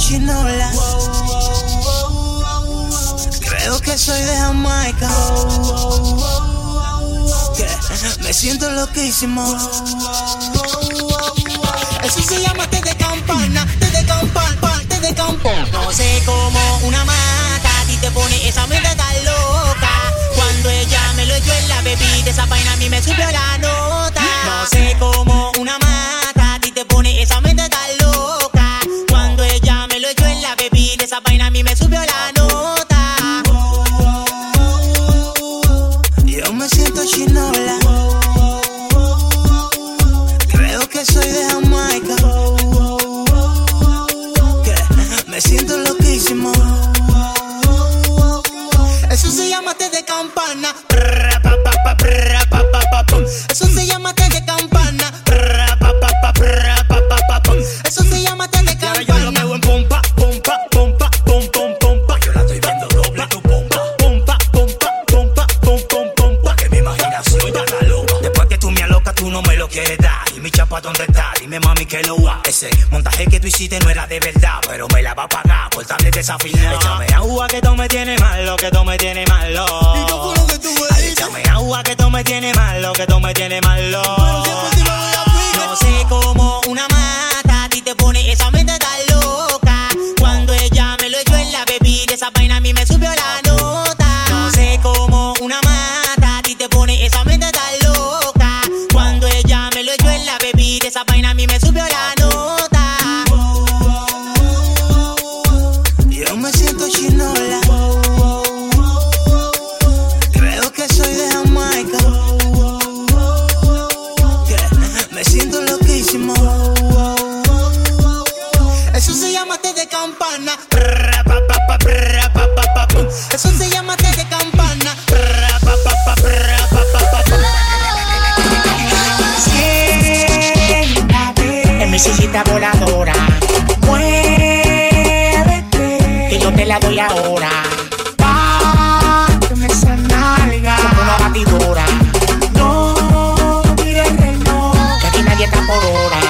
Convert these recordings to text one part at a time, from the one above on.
chinola. Creo que soy de Jamaica. me siento loquísimo. Eso se llama té de campana, té de campana, té de campana. No sé cómo una mata a ti te pone esa mente tan loca. Cuando ella me lo echó en la bebida, esa vaina a mí me subió la nota. No sé cómo hiciste no era de verdad, pero me la va a pagar por darle desafinado. Échame agua que tú me tienes malo, que tú me tienes malo. Ay, échame agua que tú me tienes malo, que tú me tienes malo. Sillita voladora. Muévete, que yo te la doy ahora. Báteme esa nalga como una batidora. No mires el reloj, que aquí nadie está por hora.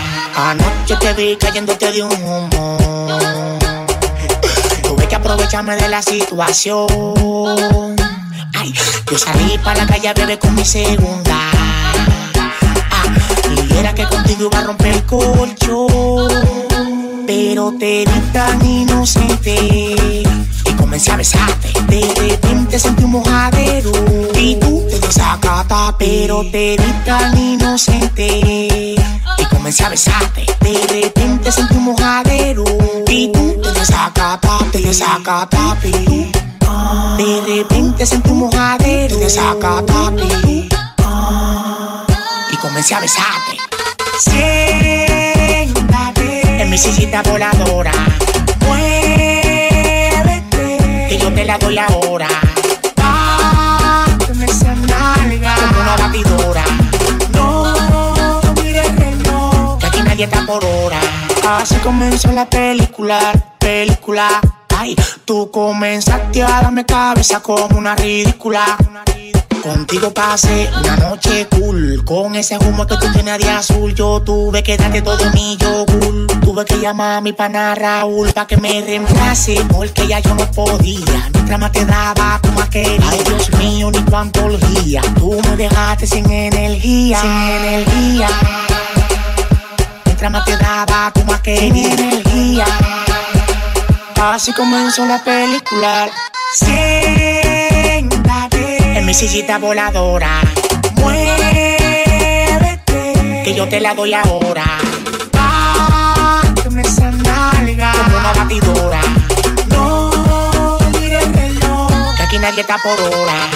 Anoche te vi cayéndote de un humo. Tuve que aprovecharme de la situación. Ay, yo salí para la calle a beber con mi segunda. Era que contigo iba a romper el colchón. Pero te vi tan inocente y comencé a besarte. De repente sentí un mojadero y tú te desacata. Pero te vi tan inocente y comencé a besarte. De repente sentí un mojadero y tú te desacata, te desacata. De repente sentí un mojadero, te desacata. Y comencé a besarte. Siéntate en mi sillita voladora. Muévete, que yo te la doy ahora. Báteme esa nalga como una batidora. No mires el reloj, que aquí nadie está por hora. Así comenzó la película, película. Ay, tú comenzaste a darme cabeza como una ridícula. Contigo pasé una noche cool. Con ese humo que tú tienes de azul Yo tuve que darte todo mi yogur. Tuve que llamar a mi pana Raúl Pa' que me reemplace Porque ya yo no podía. Mientras más te daba, tú más Ay, Dios mío, ni cuánto olía Tú me dejaste sin energía Sin energía. Mientras más te daba, tú más Sin energía. Así comenzó la película. Siéntate en mi sillita voladora. Muévete, que yo te la doy ahora. Báteme esa nalga como una batidora. No mires el reloj, que aquí nadie está por hora.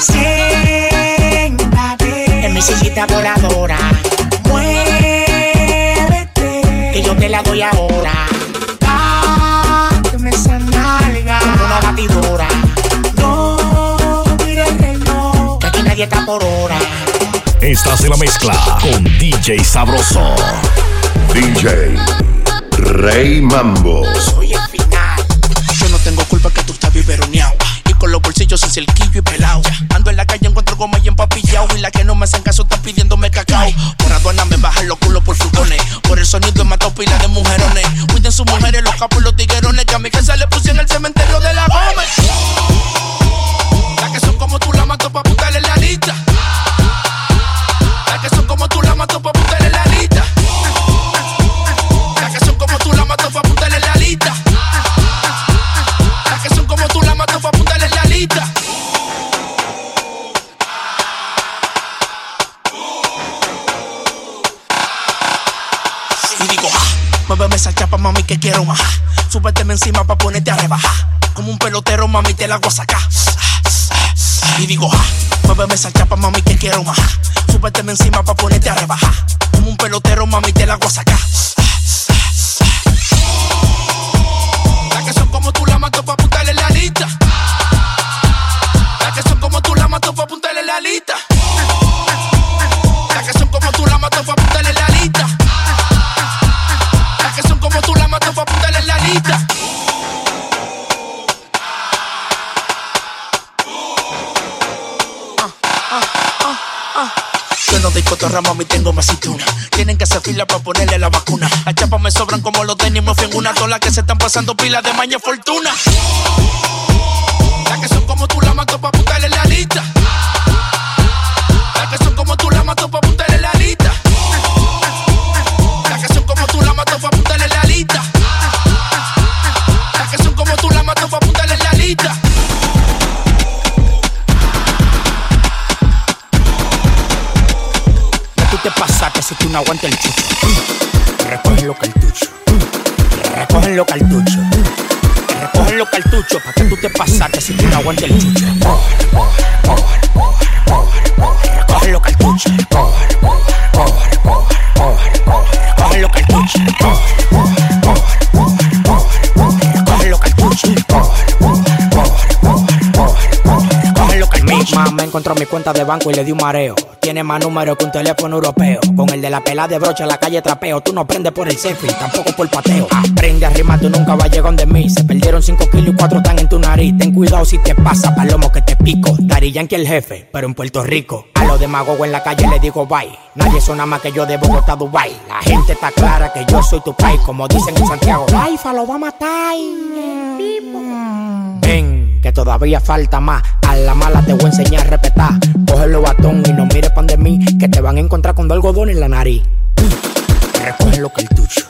Siéntate en mi sillita voladora. Muévete, que yo te la doy ahora. Nadie está por hora. Estás en la mezcla con DJ Sabroso. DJ Rey Mambo. Soy el final. Yo no tengo culpa que tú estás biberoneado. Y con los bolsillos sin cerquillo y pelado. Ando en la calle, encuentro goma y empapillado. Y la que no me hacen caso está pidiéndome cacao. Por aduana me bajan los culos por furgones. Por el sonido he matado pila de mujerones. Cuiden sus mujeres, los capos y los tiguerones. Que a mi casa le puse en el cementerio de la Gómez. Como tú la mato pa' apuntarle en la lista. Las que son como tú la mato pa' apuntarle en la lista. Las que son como tú la mato pa' apuntarle en la lista. Las que son como tú la mato pa' apuntarle en la lista. Y digo, ah, muéveme esa chapa, mami, que quiero más. Súbeteme encima pa' ponerte a rebajar. Como un pelotero, mami, te la hago sacar. Y digo, ah, muéveme esa chapa, mami, que quiero más. Súbeteme encima pa' ponerte a rebajar. Como un pelotero, mami, te la hago sacar. Las que son como tú la mato pa' apuntarle la lista. Yo no doy cotorra, mami, tengo más aceituna. Tienen que hacer fila para ponerle la vacuna. Las chapas me sobran como los tenis, me fui en una tola que se están pasando pilas de maña fortuna. Las que son como tú la mato pa' apuntarle en la lista. Las que son como tú la mato pa' apuntarle en la lista. Las que son como tú la mato pa' apuntarle en la lista. Las que son como tú la mato pa' apuntarle en la lista. Si tú no aguantas el chucho. Recogen los cartuchos. Recogen los cartuchos. Recogen los cartuchos para que tú te pasaste si tú no aguantas el chucho. Recogen los cartuchos. Recogen los cartuchos. Mamá encontró mi cuenta de banco y le di un mareo. Tiene más números que un teléfono europeo. Con el de la pela de brocha, la calle trapeo. Tú no prendes por el selfie, tampoco por pateo. Aprende a rimar, tú nunca vas a llegar donde mí. Se perdieron 5 kilos y 4 están en tu nariz. Ten cuidado si te pasa, palomo que te pico. Dari Yankee el jefe, pero en Puerto Rico. A los demagogos en la calle le digo bye. Nadie suena más que yo de Bogotá, Dubai. La gente está clara que yo soy tu país, como dicen en Santiago. Laifa lo va a matar. Ven, que todavía falta más. A la mala te voy a enseñar a respetar. Cógelo batón y no mires pan de mí, que te van a encontrar con algodón en la nariz. Recogen los cartuchos.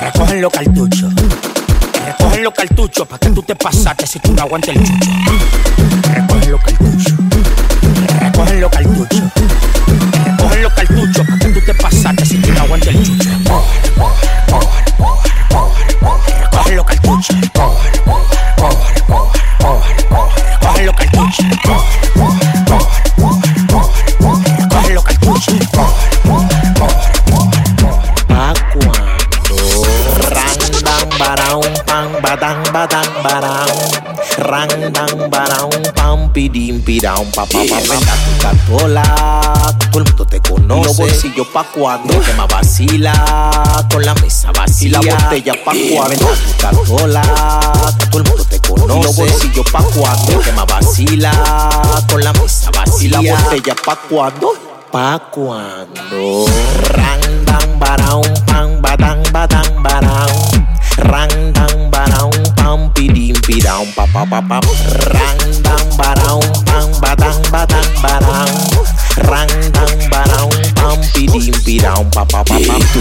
Recogen los cartuchos. Recogen los cartuchos para que tú te pasaste si tú no aguantas el chucho. Recogen los cartuchos. Recogen los cartuchos. Recogen los cartuchos para que tú te pasaste si tú no aguantas el chucho. Randan baraun pam pidim pa pa pa pa. Tu catola Todo el mundo te conoce. Los bolsillos pa' cuando Que más vacila Con la mesa vacía Y la botella pa' cuando tu catola Todo el mundo te conoce los bolsillos pa' cuando Que más vacila Con la mesa vacía Y la botella pa' cuando Pa' cuando. Randan baraun pam badang badang baraun Randan baraun pam pidim piraun pa pa pa pa Randan baraun pam badang badang baraun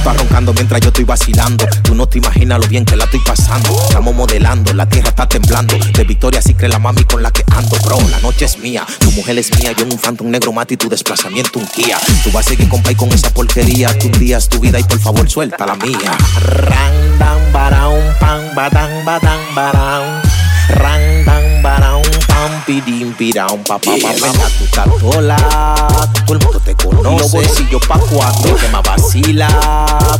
estás roncando mientras yo estoy vacilando. Tú no te imaginas lo bien que la estoy pasando. Estamos modelando, la tierra está temblando. De victoria sí cree la mami con la que ando Bro, la noche es mía, tu mujer es mía. Yo en un phantom negro mate y tu desplazamiento un Kia Tú vas a seguir con con esa porquería. Tus días, tu vida y por favor suelta la mía. Badang baraun Randan baraun pam pidim piraun pa pa pa pa tu catola Todo el mundo te conoce. Los bolsillos pa' cuando Que más vacila.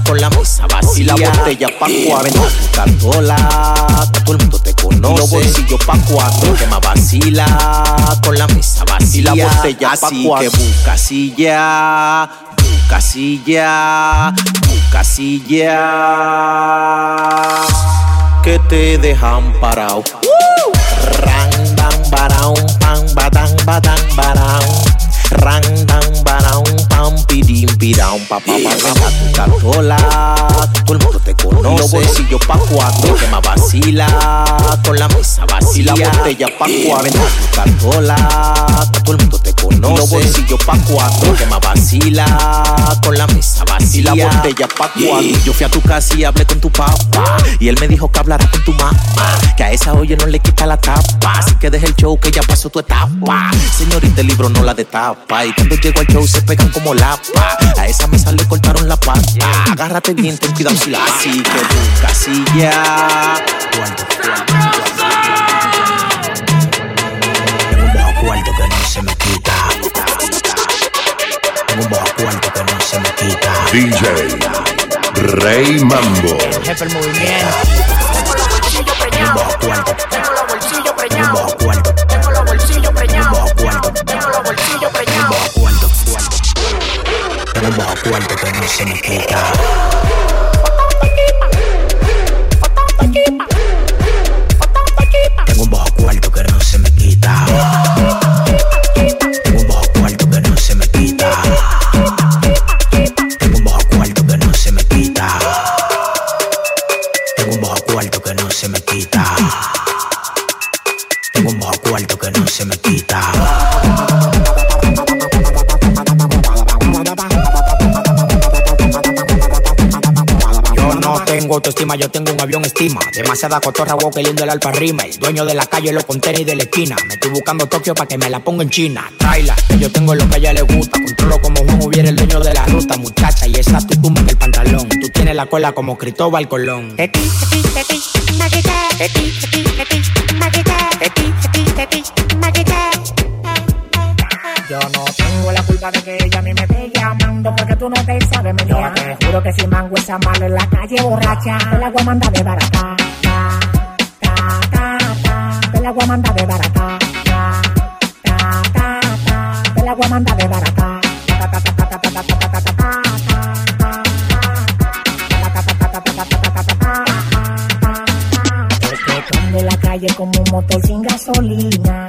Con la mesa vacía la botella pa' cuando tu catola Todo el mundo te conoce. los bolsillos pa' cuando Que más vacila. Con la mesa vacía la botella pa' Así cuando que busca silla Busca silla Busca silla. Que te dejan parado. badang badang badang. Rang, dang, barang, pam, pidim, pirao, pa, pa, pa, pa, pa, tu catola. Todo el mundo te conoce. Los bolsillos pa' cuando que más vacila. Con la mesa vacía. La botella pa' cuando tu catola. Todo el mundo te conoce. Los bolsillos pa' cuando que más vacila. Con la mesa vacía. La botella pa' cuando. Yo fui a tu casa y hablé con tu papá. Y él me dijo que hablara con tu mamá. Que a esa oye no le quita la tapa. Así que deja el show que ya pasó tu etapa. Señorita, el libro no la de tapa. Y cuando llego al show se pegan como lapa. A esa mesa le cortaron la pata. Agárrate bien, ten cuidado si la Así que. Tengo un bajo cuarto que no se me quita. Tengo un bajo cuarto que no se me quita. DJ Rey Mambo. Jefe el movimiento. Tengo un bajo cuarto. recuerdo que no se me quita. Demasiada cotorra, wow, que lindo el alfa rima. El dueño de la calle, los contenes de la esquina. Me estoy buscando Tokio para que me la ponga en China. Traila, que yo tengo lo que a ella le gusta. Controlo como Juan hubiera el dueño de la ruta, muchacha. Y esa tu tumba en el pantalón. Tú tienes la cola como Cristóbal Colón. Yo no tengo la culpa de que ella porque tú no te sabes mi Yo te juro que si mango esa mala en la calle borracha, te la voy a mandar de barata. Ta, ta, ta, ta, te la voy a mandar de barata. Ta, ta, ta, ta, te la voy a mandar de barata. Ta, ta, ta, la calle como un motor sin gasolina.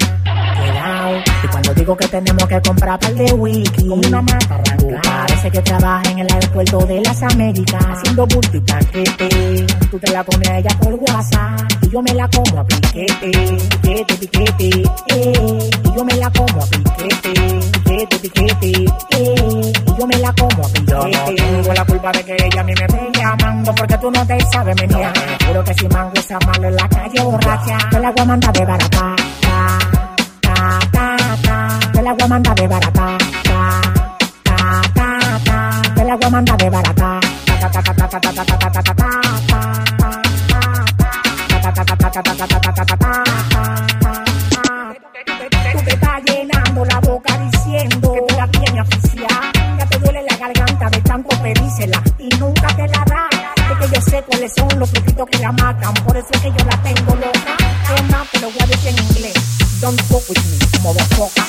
Digo que tenemos que comprar par de wiki, como una mata. Parece que trabaja en el aeropuerto de las Américas, haciendo bulto y paquete. Tú te la pones a ella por WhatsApp, y yo me la como a piquete, piquete, piquete, eh. Y yo me la como a piquete, piquete, piquete, eh. Y yo me la como a piquete. Yo no tengo la culpa de que ella a mí me esté llamando, porque tú no te sabes menear. Juro que si mango esa mala en la calle borracha, te la voy a mandar de barata. Voy de barata. Ta, ta, ta, ta, la voy a mandar de barata. Ta, ta, ta, ta, ta, ta, ta, ta, ta, ta, ta, ta, Tú te estás llenando la boca diciendo que tú la tienes oficial. Ya te duele la garganta de tanto pedírsela y nunca te la da. Es que yo sé cuáles son los truquitos que la matan. Por eso es que yo la tengo loca. Es más, te lo voy a decir en inglés. Don't fuck with me, motherfucker.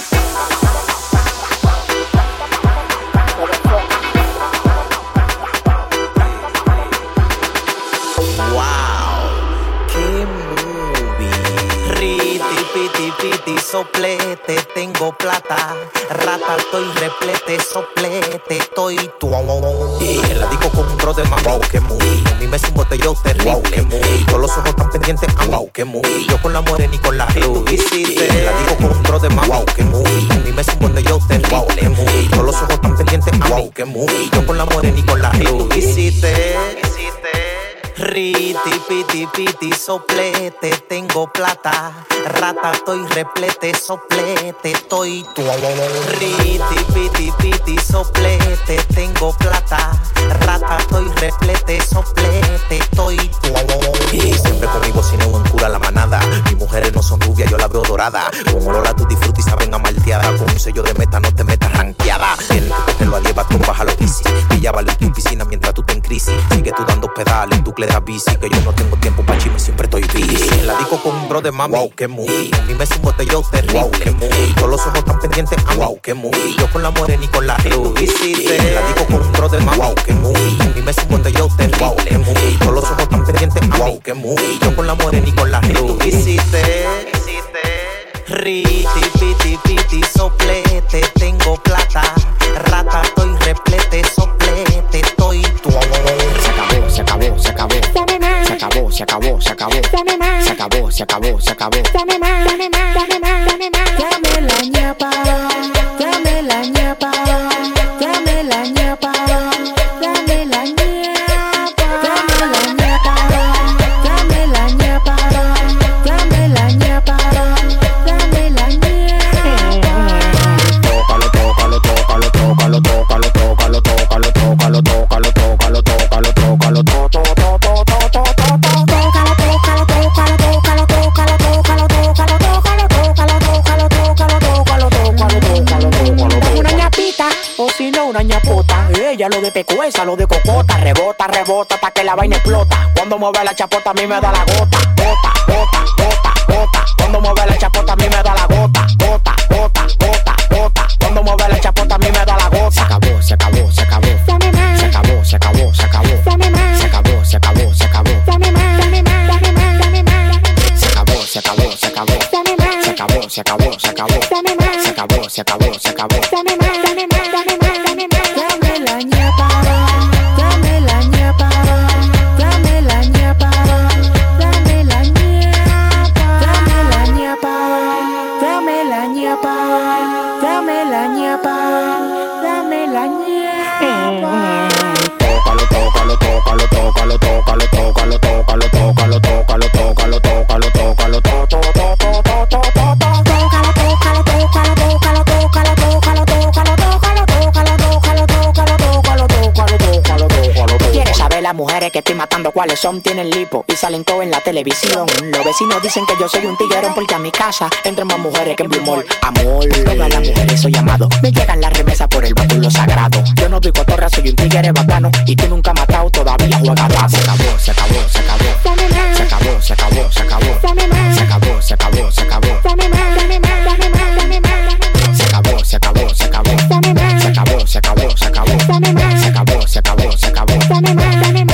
Tengo plata. Rata, estoy replete, soplete, estoy tu. Y en la disco con un bro de mambo, qué movie. A mí me un botellón terrible, movie. Todos los ojos están pendientes, ah, wow, qué movie. Yo con la morena y con la rubí. En la disco con un bro de mambo, qué movie. A mí me un botellón terrible, movie. Todos los ojos están pendientes, ah, wow, qué movie. Yo con la morena y con la rubí. Riti, piti, piti, soplete, tengo plata. Rata, estoy replete, soplete, estoy tu. Riti, piti, piti, soplete, tengo plata. Rata, estoy replete, soplete, estoy tu. Y siempre con mi bocina en cura la manada. Mis mujeres no son rubias, yo la veo dorada. Con olor a tutti frutti saben a malteada. Con un sello de meta, no te metas ranqueada. Tienes que cogerlo a llevar con baja lo bici. Pillaba en tu piscina mientras tú te en crisis. Sigue tú dando pedales en tu clera bici. Que yo no tengo tiempo pa' chisme, siempre estoy busy. La disco con un bro de mami. Wow, qué muy. A mí me un botellón terrible. Wow, qué muy. Todos los ojos están pendientes. Ah, wow, qué muy. Yo con la morena y con la rubí. La disco con un bro de mami. Wow, qué muy. A mí me un botellón terrible. Wow, qué muy. Todos los ojos están pendientes. Ah, wow, qué muy. Yo con la morena y con la rubí. Riti, piti, piti, soplete, tengo plata. Rata, estoy replete, soplete, estoy tu. Se acabó, se acabó, se acabó. Se acabó, se acabó, se acabó. Dame más, dame más, dame más. Una ñapota. Ella lo de pecuesa, lo de cocota. Rebota, rebota, hasta que la vaina explota. Cuando mueve la chapota, a mí me da la gota. Gota, gota, gota, gota. Cuando mueve la chapota, a mí me da la gota. Gota, gota, gota, gota. Cuando mueve la chapota, a mí me da la gota. Se acabó, se acabó, se acabó. Se acabó, se acabó, se acabó. Se acabó, se acabó, se acabó. Se acabó, se acabó, se acabó. Se acabó, se acabó, se acabó. Se acabó, se acabó, se acabó. Mujeres que estoy matando cuáles son? Tienen lipo y salen todo en la televisión. Los vecinos dicen que yo soy un tiguerón porque a mi casa entran más mujeres que en Blue Mall. Amor, todas las mujeres soy amado. Me llegan las remesas por el báculo sagrado. Yo no doy cotorra, soy un tigre bacano. Y tú nunca has matado, todavía juega dado. Se acabó, se acabó, se acabó. Se acabó, se acabó, se acabó. Se acabó, se acabó, se acabó. Se acabó, se acabó, se acabó. acabou, se acabou, se acabou. Se acabou, se acabou, se acabou, se acabou. Se acabou, se acabou, se acabou.